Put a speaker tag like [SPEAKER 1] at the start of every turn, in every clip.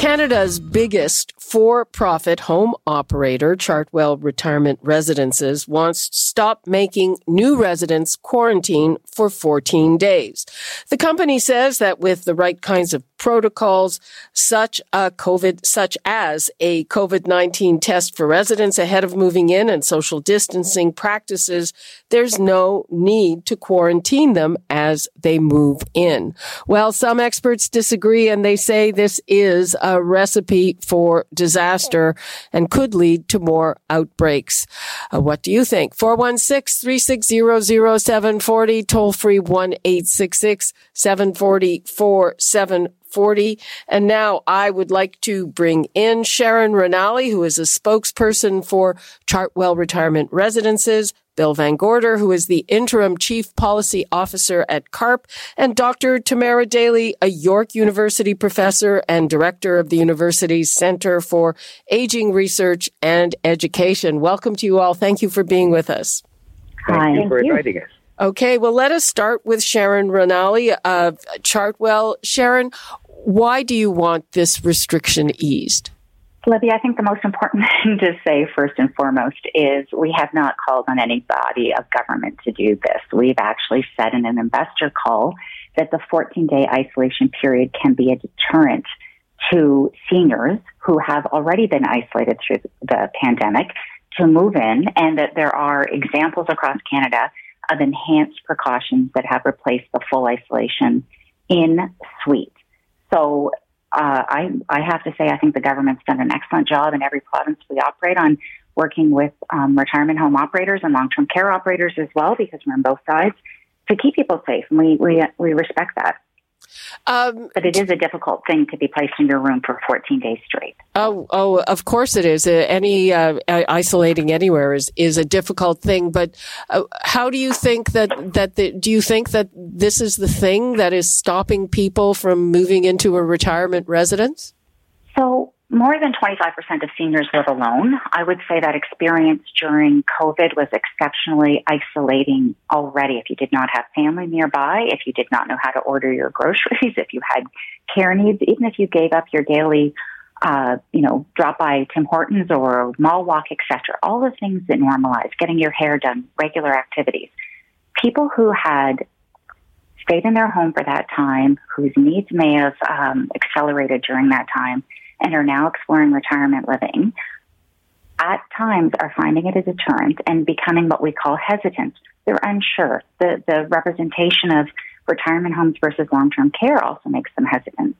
[SPEAKER 1] Canada's biggest for profit home operator, Chartwell Retirement Residences, wants to stop making new residents quarantine for 14 days. The company says that with the right kinds of protocols, such a COVID, such as a COVID-19 test for residents ahead of moving in and social distancing practices, there's no need to quarantine them as they move in. Well, some experts disagree and they say this is a recipe for disaster and could lead to more outbreaks. Uh, what do you think? 416-360-0740, toll free 1-866-740-4740. 40. And now I would like to bring in Sharon Ranalli, who is a spokesperson for Chartwell Retirement Residences, Bill Van Gorder, who is the interim chief policy officer at CARP, and Dr. Tamara Daly, a York University professor and director of the university's Center for Aging Research and Education. Welcome to you all. Thank you for being with us.
[SPEAKER 2] Thank you for inviting us.
[SPEAKER 1] Okay, well, let us start with Sharon Ranalli of Chartwell. Sharon, why do you want this restriction eased?
[SPEAKER 3] Libby, I think the most important thing to say first and foremost is we have not called on any body of government to do this. We've actually said in an investor call that the 14 day isolation period can be a deterrent to seniors who have already been isolated through the pandemic to move in and that there are examples across Canada of enhanced precautions that have replaced the full isolation in suite. So uh, I, I have to say, I think the government's done an excellent job in every province we operate on working with um, retirement home operators and long term care operators as well, because we're on both sides to keep people safe, and we we, we respect that. Um, but it is a difficult thing to be placed in your room for 14 days straight.
[SPEAKER 1] Oh, oh, of course it is. Uh, any uh, isolating anywhere is is a difficult thing. But uh, how do you think that that the, do you think that this is the thing that is stopping people from moving into a retirement residence?
[SPEAKER 3] So more than 25% of seniors live alone. I would say that experience during COVID was exceptionally isolating already. If you did not have family nearby, if you did not know how to order your groceries, if you had care needs, even if you gave up your daily, uh, you know, drop by Tim Hortons or mall walk, etc. All the things that normalize getting your hair done, regular activities. People who had stayed in their home for that time, whose needs may have um, accelerated during that time, and are now exploring retirement living, at times are finding it a deterrent and becoming what we call hesitant. They're unsure. The, the representation of retirement homes versus long term care also makes them hesitant.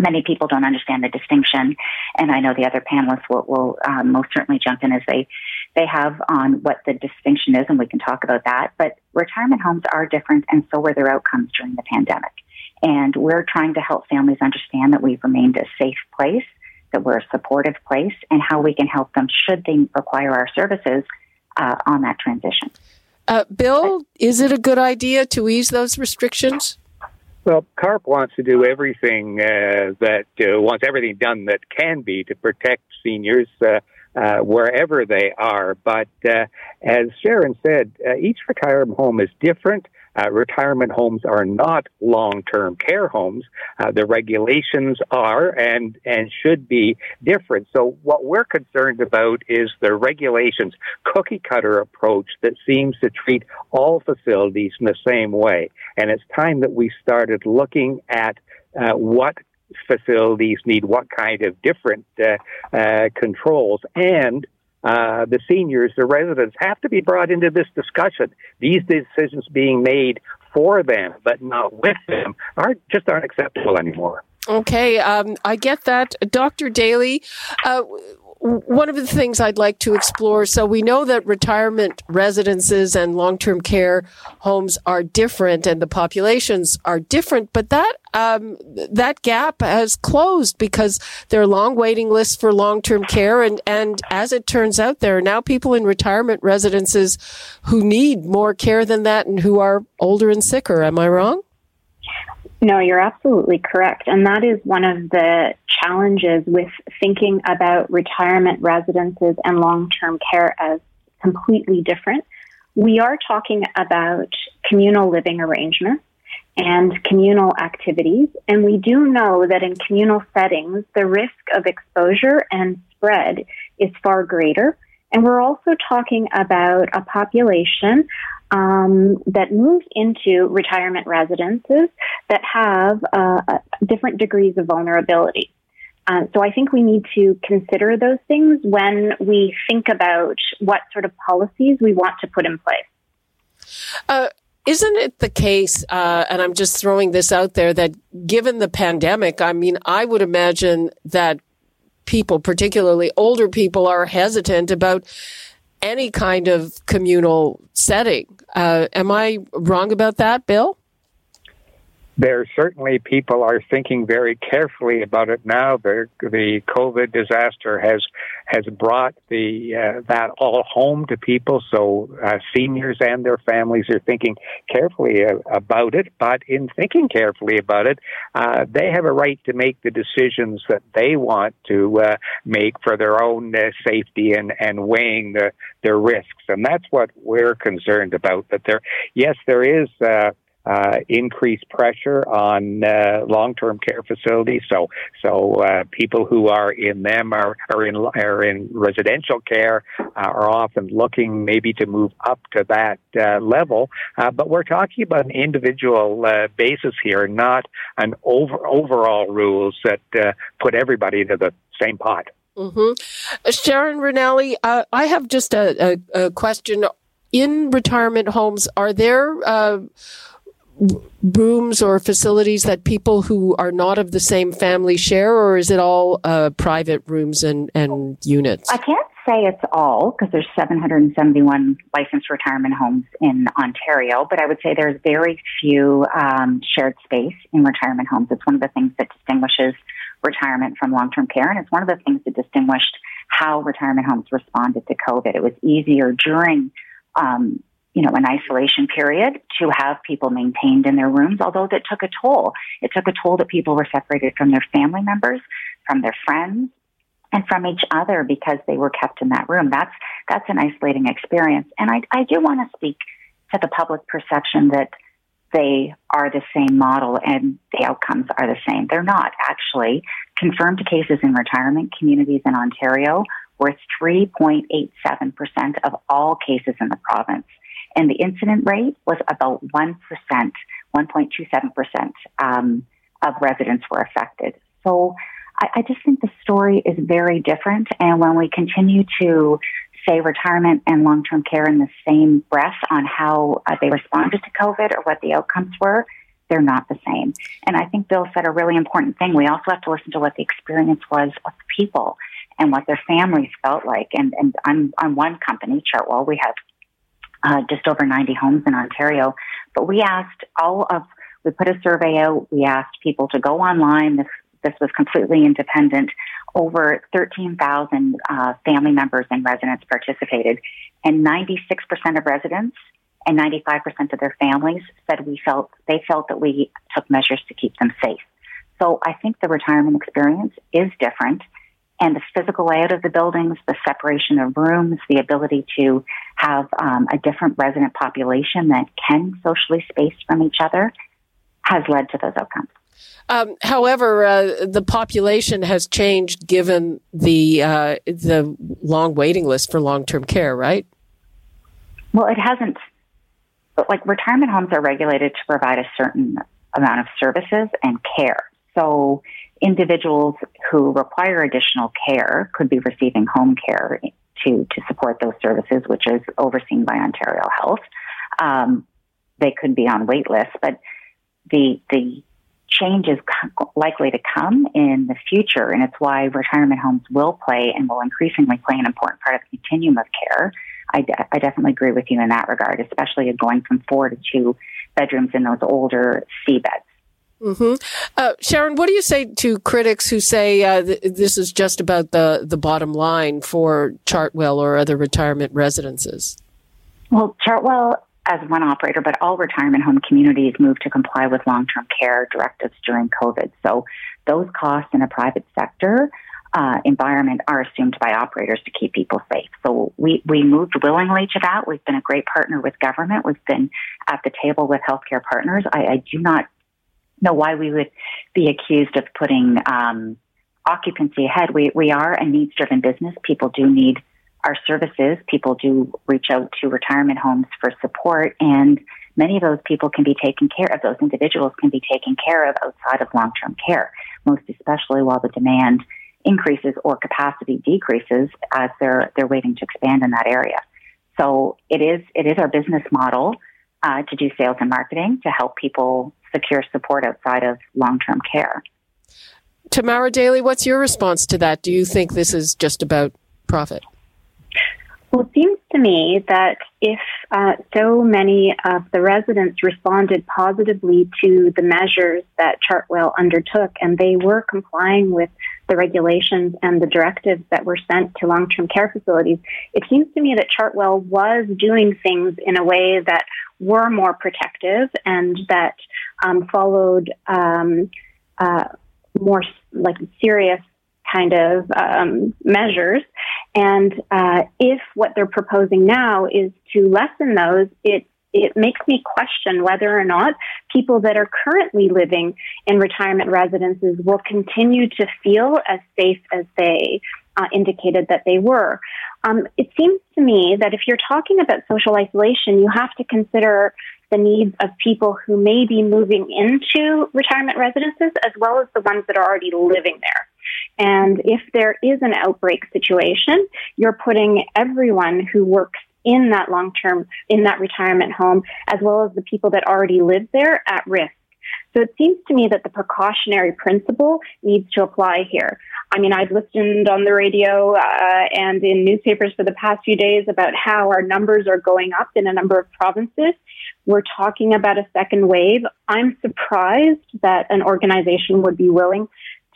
[SPEAKER 3] Many people don't understand the distinction, and I know the other panelists will, will um, most certainly jump in as they they have on what the distinction is, and we can talk about that. But retirement homes are different, and so were their outcomes during the pandemic. And we're trying to help families understand that we've remained a safe place, that we're a supportive place, and how we can help them should they require our services uh, on that transition.
[SPEAKER 1] Uh, Bill, is it a good idea to ease those restrictions?
[SPEAKER 2] Well, CARP wants to do everything uh, that uh, wants everything done that can be to protect seniors uh, uh, wherever they are. But uh, as Sharon said, uh, each retirement home is different. Uh, retirement homes are not long-term care homes. Uh, the regulations are and and should be different. So what we're concerned about is the regulations cookie cutter approach that seems to treat all facilities in the same way. And it's time that we started looking at uh, what facilities need what kind of different uh, uh, controls and uh, the seniors, the residents have to be brought into this discussion. These decisions being made for them, but not with them, aren't just aren't acceptable anymore.
[SPEAKER 1] Okay, um, I get that. Dr. Daly, uh, one of the things I'd like to explore. So we know that retirement residences and long-term care homes are different, and the populations are different. But that um, that gap has closed because there are long waiting lists for long-term care, and and as it turns out, there are now people in retirement residences who need more care than that, and who are older and sicker. Am I wrong?
[SPEAKER 3] No, you're absolutely correct. And that is one of the challenges with thinking about retirement residences and long term care as completely different. We are talking about communal living arrangements and communal activities. And we do know that in communal settings, the risk of exposure and spread is far greater. And we're also talking about a population um, that move into retirement residences that have uh, different degrees of vulnerability. Uh, so I think we need to consider those things when we think about what sort of policies we want to put in place.
[SPEAKER 1] Uh, isn't it the case, uh, and I'm just throwing this out there, that given the pandemic, I mean, I would imagine that people, particularly older people, are hesitant about any kind of communal setting. Uh, am I wrong about that, Bill?
[SPEAKER 2] There certainly people are thinking very carefully about it now. The, the COVID disaster has has brought the uh, that all home to people. So uh, seniors and their families are thinking carefully uh, about it. But in thinking carefully about it, uh, they have a right to make the decisions that they want to uh, make for their own uh, safety and and weighing the, their risks. And that's what we're concerned about. That there, yes, there is uh, increased pressure on uh, long-term care facilities. So, so uh, people who are in them are, are in are in residential care uh, are often looking maybe to move up to that uh, level. Uh, but we're talking about an individual basis here, not an over overall rules that put everybody to the same pot.
[SPEAKER 1] Mm-hmm. Sharon Ranalli, I have just a, a, a, question. In retirement homes, are there rooms or facilities that people who are not of the same family share, or is it all uh, private rooms and, and units?
[SPEAKER 3] I can't say it's all because there's 771 licensed retirement homes in Ontario, but I would say there's very few um, shared space in retirement homes. It's one of the things that distinguishes retirement from long-term care, and it's one of the things that distinguished how retirement homes responded to COVID. It was easier during um, you know, an isolation period to have people maintained in their rooms, although that took a toll. It took a toll that people were separated from their family members, from their friends, and from each other because they were kept in that room. That's that's an isolating experience. And I, I do want to speak to the public perception that they are the same model and the outcomes are the same. They're not actually. Confirmed cases in retirement communities in Ontario were 3.87% of all cases in the province and the incident rate was about 1%, 1.27% um, of residents were affected. So I, I just think the story is very different. And when we continue to say retirement and long term care in the same breath on how uh, they responded to COVID or what the outcomes were, they're not the same. And I think Bill said a really important thing. We also have to listen to what the experience was of people and what their families felt like. And, and I'm on one company, Chartwell, we have uh, just over 90 homes in Ontario. But we asked all of, we put a survey out. We asked people to go online. This, this was completely independent. Over 13,000 uh, family members and residents participated, and 96% of residents and 95% of their families said we felt they felt that we took measures to keep them safe. So I think the retirement experience is different and the physical layout of the buildings, the separation of rooms, the ability to have um, a different resident population that can socially space from each other has led to those outcomes.
[SPEAKER 1] Um, however, uh, the population has changed given the uh, the long waiting list for long term care, right?
[SPEAKER 3] Well, it hasn't. But like retirement homes are regulated to provide a certain amount of services and care. So individuals who require additional care could be receiving home care to, to support those services, which is overseen by Ontario Health. Um, they could be on wait lists, but the, the change is likely to come in the future, and it's why retirement homes will play and will increasingly play an important part of the continuum of care. I, de- I definitely agree with you in that regard, especially going from four to two bedrooms in those older C beds.
[SPEAKER 1] Mm-hmm. Uh, Sharon, what do you say to critics who say uh, th- this is just about the, the bottom line for Chartwell or other retirement residences?
[SPEAKER 3] Well, Chartwell, as one operator, but all retirement home communities moved to comply with long term care directives during COVID. So those costs in a private sector uh, environment are assumed by operators to keep people safe. So we, we moved willingly to that. We've been a great partner with government. We've been at the table with healthcare partners. I, I do not know why we would be accused of putting um, occupancy ahead. We, we are a needs driven business. People do need our services. People do reach out to retirement homes for support and many of those people can be taken care of. Those individuals can be taken care of outside of long term care, most especially while the demand increases or capacity decreases as they're they're waiting to expand in that area. So it is it is our business model uh, to do sales and marketing to help people secure support outside of long term care.
[SPEAKER 1] Tamara Daly, what's your response to that? Do you think this is just about profit?
[SPEAKER 4] Well, it seems to me that if uh, so many of the residents responded positively to the measures that Chartwell undertook and they were complying with the regulations and the directives that were sent to long term care facilities, it seems to me that Chartwell was doing things in a way that were more protective and that um, followed um, uh, more like serious kind of um, measures. And uh, if what they're proposing now is to lessen those, it it makes me question whether or not people that are currently living in retirement residences will continue to feel as safe as they uh, indicated that they were. Um, it seems to me that if you're talking about social isolation, you have to consider the needs of people who may be moving into retirement residences as well as the ones that are already living there. And if there is an outbreak situation, you're putting everyone who works in that long term, in that retirement home, as well as the people that already live there at risk. So it seems to me that the precautionary principle needs to apply here. I mean, I've listened on the radio uh, and in newspapers for the past few days about how our numbers are going up in a number of provinces. We're talking about a second wave. I'm surprised that an organization would be willing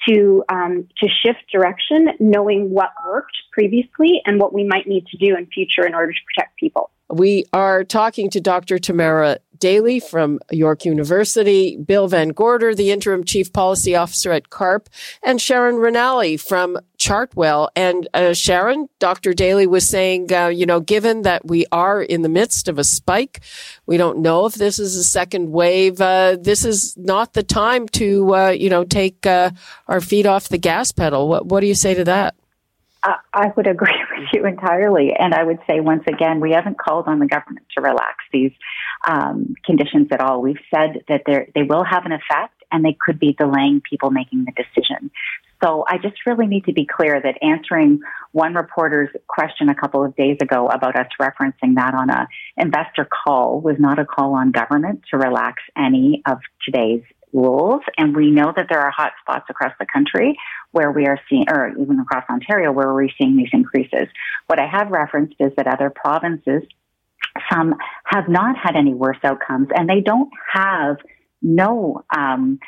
[SPEAKER 4] to um, to shift direction, knowing what worked previously and what we might need to do in future in order to protect people.
[SPEAKER 1] We are talking to Dr. Tamara Daly from York University, Bill Van Gorder, the interim chief policy officer at CARP, and Sharon Ranalli from Chartwell. And uh, Sharon, Dr. Daly was saying, uh, you know, given that we are in the midst of a spike, we don't know if this is a second wave. Uh, this is not the time to, uh, you know, take uh, our feet off the gas pedal. What, what do you say to that?
[SPEAKER 3] I would agree with you entirely. And I would say, once again, we haven't called on the government to relax these um, conditions at all. We've said that they will have an effect and they could be delaying people making the decision. So I just really need to be clear that answering one reporter's question a couple of days ago about us referencing that on a investor call was not a call on government to relax any of today's rules. And we know that there are hot spots across the country where we are seeing, or even across Ontario, where we're seeing these increases. What I have referenced is that other provinces, some have not had any worse outcomes, and they don't have no um,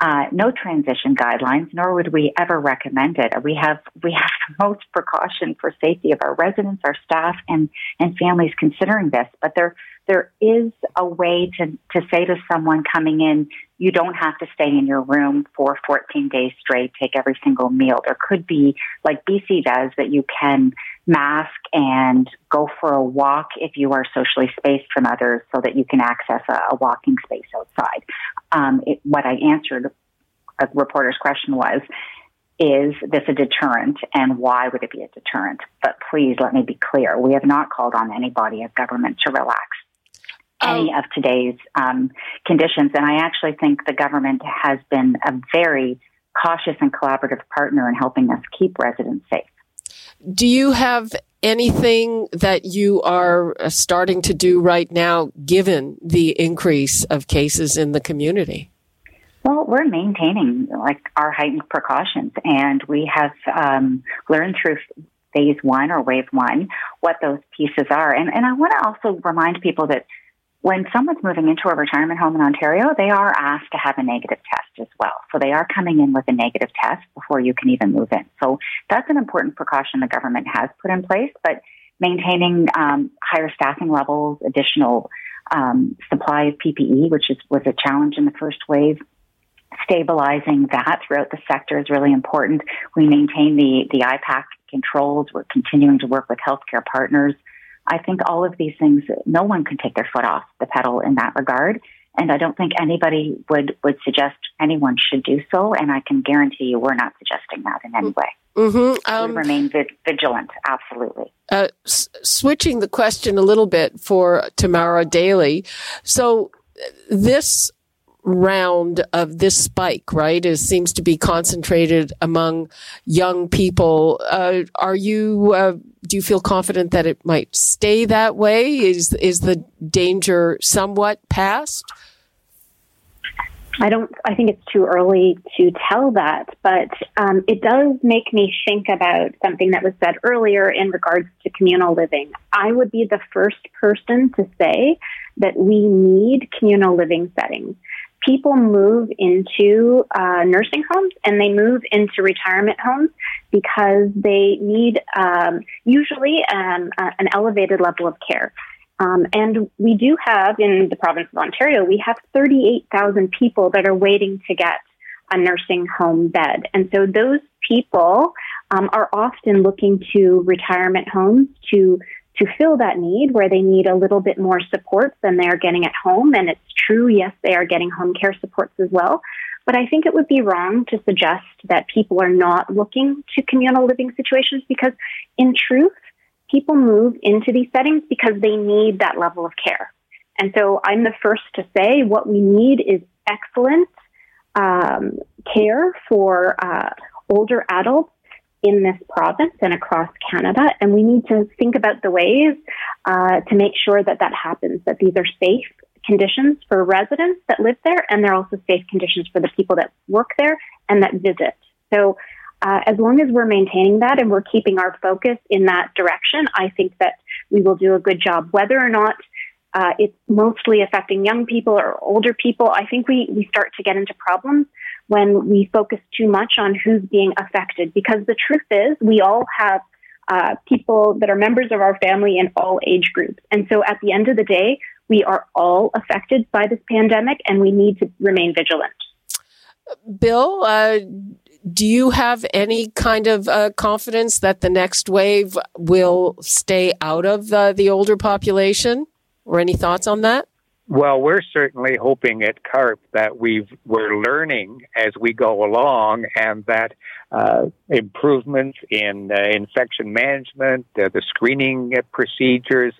[SPEAKER 3] uh, no transition guidelines, nor would we ever recommend it. We have we have the most precaution for safety of our residents, our staff, and and families considering this. But there there is a way to to say to someone coming in, you don't have to stay in your room for 14 days straight, take every single meal. There could be like BC does that you can mask and go for a walk if you are socially spaced from others, so that you can access a, a walking space outside um, it, what I answered a reporter's question was, is this a deterrent and why would it be a deterrent? But please let me be clear. We have not called on any body of government to relax any oh. of today's um, conditions. And I actually think the government has been a very cautious and collaborative partner in helping us keep residents safe.
[SPEAKER 1] Do you have anything that you are uh, starting to do right now, given the increase of cases in the community?
[SPEAKER 3] Well, we're maintaining like our heightened precautions, and we have um, learned through phase one or wave one what those pieces are. And, and I want to also remind people that when someone's moving into a retirement home in Ontario, they are asked to have a negative test as well. So they are coming in with a negative test before you can even move in. So that's an important precaution the government has put in place, but maintaining um, higher staffing levels, additional um, supply of PPE, which is, was a challenge in the first wave, stabilizing that throughout the sector is really important. We maintain the, the IPAC controls. We're continuing to work with healthcare partners. I think all of these things, no one can take their foot off the pedal in that regard. And I don't think anybody would, would suggest anyone should do so. And I can guarantee you we're not suggesting that in any way.
[SPEAKER 1] Mm-hmm.
[SPEAKER 3] Um, we remain vigilant, absolutely.
[SPEAKER 1] Uh, s- switching the question a little bit for Tamara Daly. So this round of this spike, right, is seems to be concentrated among young people. Uh, are you? Uh, do you feel confident that it might stay that way? Is is the danger somewhat past?
[SPEAKER 4] I don't. I think it's too early to tell that, but um, it does make me think about something that was said earlier in regards to communal living. I would be the first person to say that we need communal living settings people move into uh, nursing homes and they move into retirement homes because they need um, usually um, an elevated level of care. Um, and we do have in the province of Ontario, we have 38,000 people that are waiting to get a nursing home bed. And so those people um, are often looking to retirement homes to to fill that need where they need a little bit more support than they are getting at home. And it's true, yes, they are getting home care supports as well. But I think it would be wrong to suggest that people are not looking to communal living situations because, in truth, people move into these settings because they need that level of care. And so I'm the first to say what we need is excellent um, care for uh, older adults in this province and across Canada. And we need to think about the ways uh, to make sure that that happens, that these are safe conditions for residents that live there, and they're also safe conditions for the people that work there and that visit. So, uh, as long as we're maintaining that and we're keeping our focus in that direction, I think that we will do a good job. Whether or not uh, it's mostly affecting young people or older people, I think we, we start to get into problems when we focus too much on who's being affected. Because the truth is, we all have uh, people that are members of our family in all age groups. And so at the end of the day, we are all affected by this pandemic and we need to remain vigilant.
[SPEAKER 1] Bill, uh, do you have any kind of uh, confidence that the next wave will stay out of the older population? Or any thoughts on that?
[SPEAKER 2] Well, we're certainly hoping at CARP that we are learning as we go along and that uh, improvements in uh, infection management, uh, the screening procedures,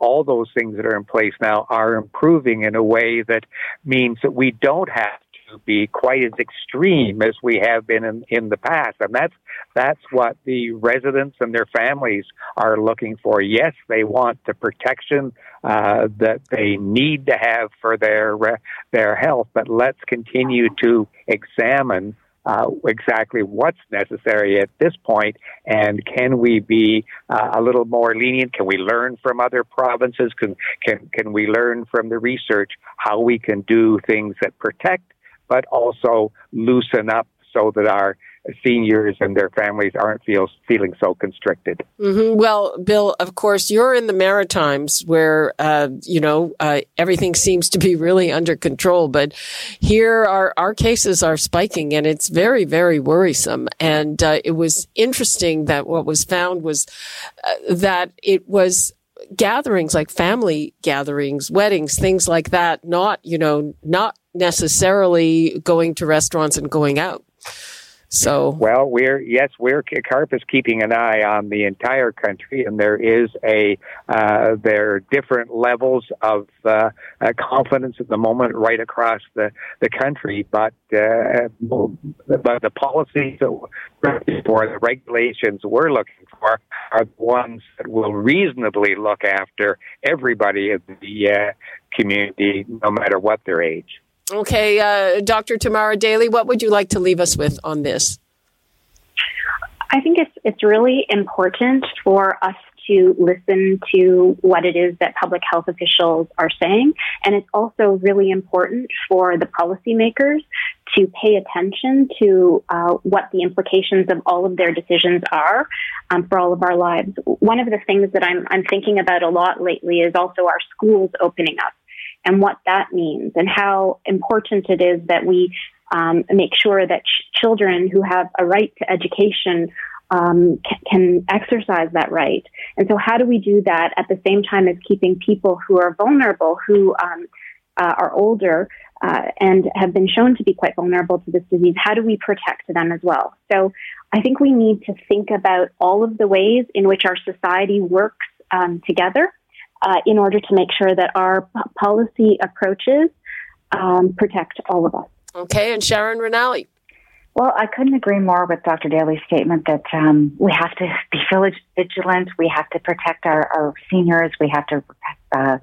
[SPEAKER 2] all those things that are in place now are improving in a way that means that we don't have to be quite as extreme as we have been in, in the past. And that's, that's what the residents and their families are looking for. Yes, they want the protection uh, that they need to have for their, their health, but let's continue to examine uh, exactly what's necessary at this point, and can we be uh, a little more lenient? Can we learn from other provinces? Can can can we learn from the research how we can do things that protect but also loosen up so that our seniors and their families aren't feel, feeling so constricted.
[SPEAKER 1] Mm-hmm. Well, Bill, of course, you're in the Maritimes where, uh, you know, uh, everything seems to be really under control. But here, our, our cases are spiking and it's very, very worrisome. And uh, it was interesting that what was found was uh, that it was gatherings like family gatherings, weddings, things like that, not, you know, not necessarily going to restaurants and going out. So
[SPEAKER 2] well, we're yes, we're CARP is keeping an eye on the entire country, and there is a uh, there are different levels of uh, uh, confidence at the moment right across the the country. But uh, but the policies for the regulations we're looking for are the ones that will reasonably look after everybody in the uh, community, no matter what their age.
[SPEAKER 1] Okay, uh, Dr. Tamara Daly, what would you like to leave us with on this?
[SPEAKER 4] I think it's it's really important for us to listen to what it is that public health officials are saying, and it's also really important for the policymakers to pay attention to uh, what the implications of all of their decisions are um, for all of our lives. One of the things that I'm I'm thinking about a lot lately is also our schools opening up and what that means and how important it is that we um, make sure that ch- children who have a right to education um, can, can exercise that right. And so, how do we do that at the same time as keeping people who are vulnerable, who um, uh, are older, uh, and have been shown to be quite vulnerable to this disease? How do we protect them as well? So, I think we need to think about all of the ways in which our society works um, together uh, in order to make sure that our p- policy approaches um, protect all of us.
[SPEAKER 1] Okay, and Sharon Ranalli.
[SPEAKER 3] Well, I couldn't agree more with Dr. Daly's statement that um, we have to be vigilant. We have to protect our, our seniors. We have to uh,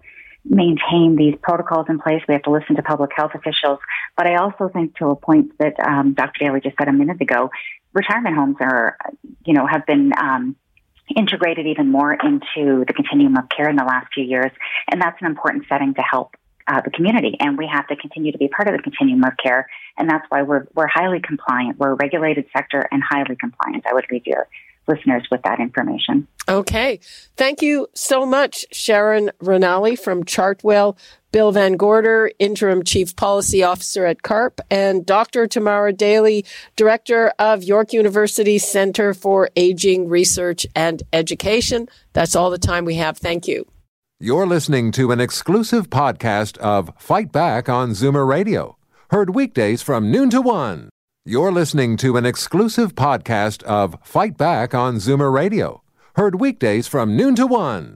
[SPEAKER 3] maintain these protocols in place. We have to listen to public health officials. But I also think, to a point that um, Dr. Daly just said a minute ago, retirement homes are, you know, have been um, integrated even more into the continuum of care in the last few years, and that's an important setting to help uh, the community, and we have to continue to be part of the continuum of care, and that's why we're we're highly compliant. We're a regulated sector and highly compliant. I would leave your listeners with that information.
[SPEAKER 1] Okay, thank you so much, Sharon Ranalli from Chartwell, Bill Van Gorder, Interim Chief Policy Officer at CARP, and Dr. Tamara Daly, Director of York University Center for Aging Research and Education. That's all the time we have. Thank you.
[SPEAKER 5] You're listening to an exclusive podcast of Fight Back on Zoomer Radio, heard weekdays from noon to one. You're listening to an exclusive podcast of Fight Back on Zoomer Radio, heard weekdays from noon to one.